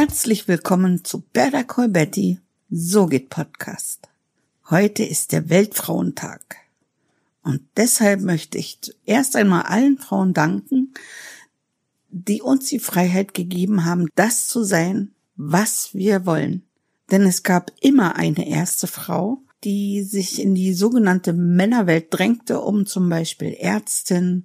Herzlich willkommen zu Berta Colbetti, So geht Podcast. Heute ist der Weltfrauentag. Und deshalb möchte ich zuerst einmal allen Frauen danken, die uns die Freiheit gegeben haben, das zu sein, was wir wollen. Denn es gab immer eine erste Frau, die sich in die sogenannte Männerwelt drängte, um zum Beispiel Ärztin,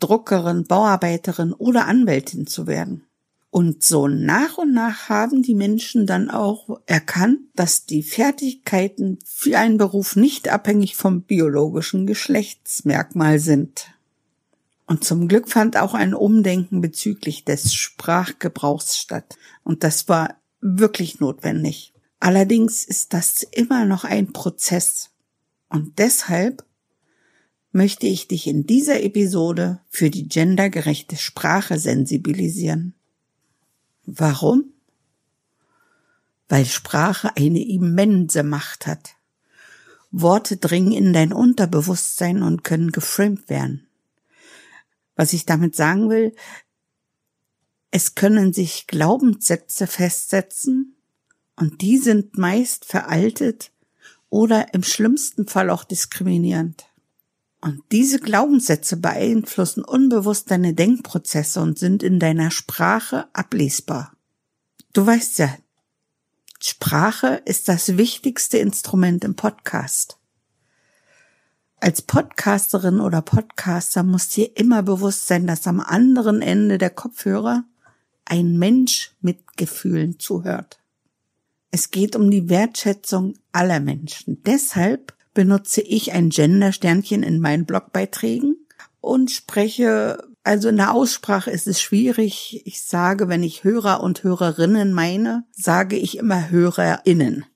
Druckerin, Bauarbeiterin oder Anwältin zu werden. Und so nach und nach haben die Menschen dann auch erkannt, dass die Fertigkeiten für einen Beruf nicht abhängig vom biologischen Geschlechtsmerkmal sind. Und zum Glück fand auch ein Umdenken bezüglich des Sprachgebrauchs statt. Und das war wirklich notwendig. Allerdings ist das immer noch ein Prozess. Und deshalb möchte ich dich in dieser Episode für die gendergerechte Sprache sensibilisieren. Warum? Weil Sprache eine immense Macht hat. Worte dringen in dein Unterbewusstsein und können geframed werden. Was ich damit sagen will, es können sich Glaubenssätze festsetzen und die sind meist veraltet oder im schlimmsten Fall auch diskriminierend. Und diese Glaubenssätze beeinflussen unbewusst deine Denkprozesse und sind in deiner Sprache ablesbar. Du weißt ja, Sprache ist das wichtigste Instrument im Podcast. Als Podcasterin oder Podcaster muss dir immer bewusst sein, dass am anderen Ende der Kopfhörer ein Mensch mit Gefühlen zuhört. Es geht um die Wertschätzung aller Menschen. Deshalb benutze ich ein Gender-Sternchen in meinen Blogbeiträgen und spreche, also in der Aussprache ist es schwierig. Ich sage, wenn ich Hörer und Hörerinnen meine, sage ich immer HörerInnen.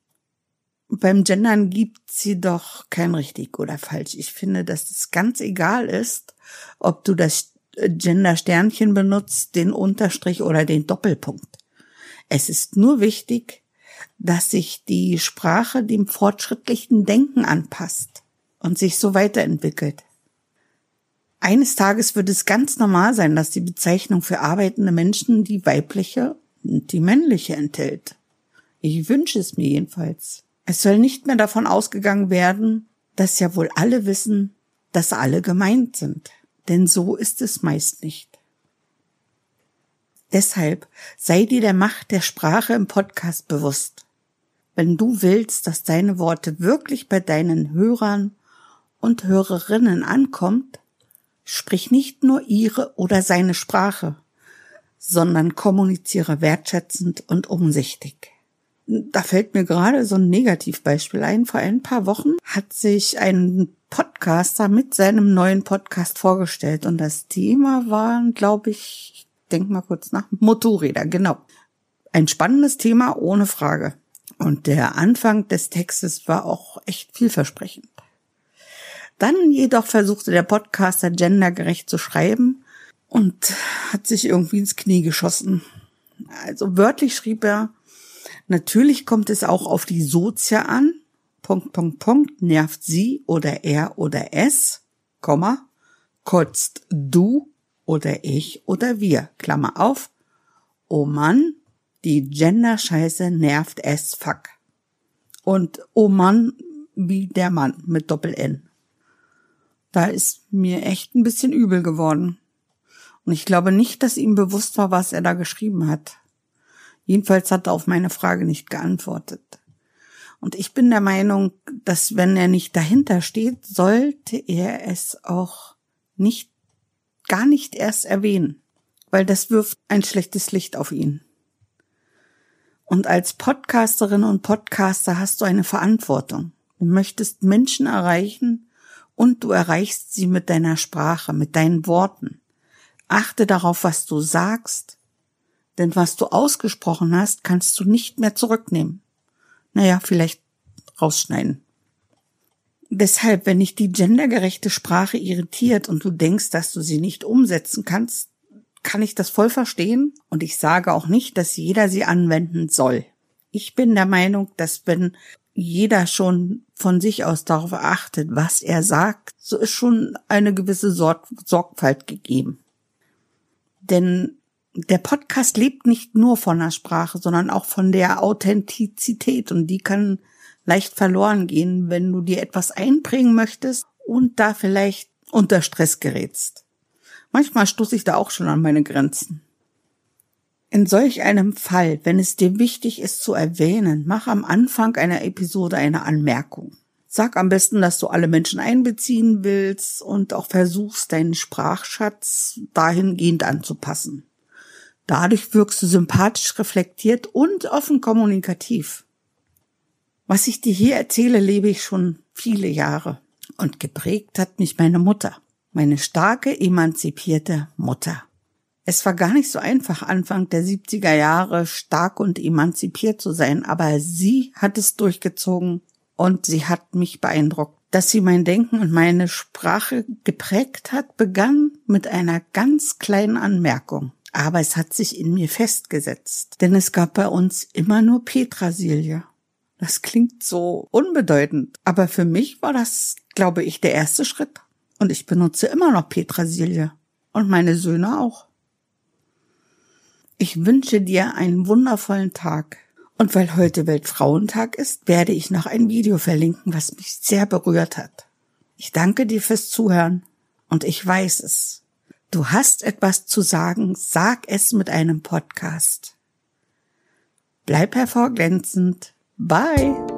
Beim Gendern gibt sie doch kein richtig oder falsch. Ich finde, dass es ganz egal ist, ob du das Gender-Sternchen benutzt, den Unterstrich oder den Doppelpunkt. Es ist nur wichtig, dass sich die Sprache dem fortschrittlichen Denken anpasst und sich so weiterentwickelt. Eines Tages wird es ganz normal sein, dass die Bezeichnung für arbeitende Menschen die weibliche und die männliche enthält. Ich wünsche es mir jedenfalls. Es soll nicht mehr davon ausgegangen werden, dass ja wohl alle wissen, dass alle gemeint sind. Denn so ist es meist nicht. Deshalb sei dir der Macht der Sprache im Podcast bewusst wenn du willst, dass deine Worte wirklich bei deinen Hörern und Hörerinnen ankommt, sprich nicht nur ihre oder seine Sprache, sondern kommuniziere wertschätzend und umsichtig. Da fällt mir gerade so ein Negativbeispiel ein. Vor ein paar Wochen hat sich ein Podcaster mit seinem neuen Podcast vorgestellt und das Thema waren, glaube ich, denk mal kurz nach, Motorräder, genau. Ein spannendes Thema, ohne Frage. Und der Anfang des Textes war auch echt vielversprechend. Dann jedoch versuchte der Podcaster gendergerecht zu schreiben und hat sich irgendwie ins Knie geschossen. Also wörtlich schrieb er, natürlich kommt es auch auf die Sozia an, Punkt, Punkt, Punkt, nervt sie oder er oder es, Komma, kotzt du oder ich oder wir, Klammer auf, oh Mann, die Gender-Scheiße nervt es fuck. Und oh Mann, wie der Mann mit Doppel-N. Da ist mir echt ein bisschen übel geworden. Und ich glaube nicht, dass ihm bewusst war, was er da geschrieben hat. Jedenfalls hat er auf meine Frage nicht geantwortet. Und ich bin der Meinung, dass wenn er nicht dahinter steht, sollte er es auch nicht, gar nicht erst erwähnen, weil das wirft ein schlechtes Licht auf ihn. Und als Podcasterin und Podcaster hast du eine Verantwortung. Du möchtest Menschen erreichen und du erreichst sie mit deiner Sprache, mit deinen Worten. Achte darauf, was du sagst, denn was du ausgesprochen hast, kannst du nicht mehr zurücknehmen. Naja, vielleicht rausschneiden. Deshalb, wenn dich die gendergerechte Sprache irritiert und du denkst, dass du sie nicht umsetzen kannst, kann ich das voll verstehen und ich sage auch nicht, dass jeder sie anwenden soll. Ich bin der Meinung, dass wenn jeder schon von sich aus darauf achtet, was er sagt, so ist schon eine gewisse Sorg Sorgfalt gegeben. Denn der Podcast lebt nicht nur von der Sprache, sondern auch von der Authentizität und die kann leicht verloren gehen, wenn du dir etwas einbringen möchtest und da vielleicht unter Stress gerätst. Manchmal stoße ich da auch schon an meine Grenzen. In solch einem Fall, wenn es dir wichtig ist zu erwähnen, mach am Anfang einer Episode eine Anmerkung. Sag am besten, dass du alle Menschen einbeziehen willst und auch versuchst, deinen Sprachschatz dahingehend anzupassen. Dadurch wirkst du sympathisch reflektiert und offen kommunikativ. Was ich dir hier erzähle, lebe ich schon viele Jahre und geprägt hat mich meine Mutter, meine starke, emanzipierte Mutter. Es war gar nicht so einfach, Anfang der 70er Jahre stark und emanzipiert zu sein, aber sie hat es durchgezogen und sie hat mich beeindruckt. Dass sie mein Denken und meine Sprache geprägt hat, begann mit einer ganz kleinen Anmerkung. Aber es hat sich in mir festgesetzt, denn es gab bei uns immer nur Petrasilie. Das klingt so unbedeutend, aber für mich war das, glaube ich, der erste Schritt. Und ich benutze immer noch Petrasilie. Und meine Söhne auch. Ich wünsche dir einen wundervollen Tag. Und weil heute Weltfrauentag ist, werde ich noch ein Video verlinken, was mich sehr berührt hat. Ich danke dir fürs Zuhören und ich weiß es. Du hast etwas zu sagen, sag es mit einem Podcast. Bleib hervorglänzend. Bye.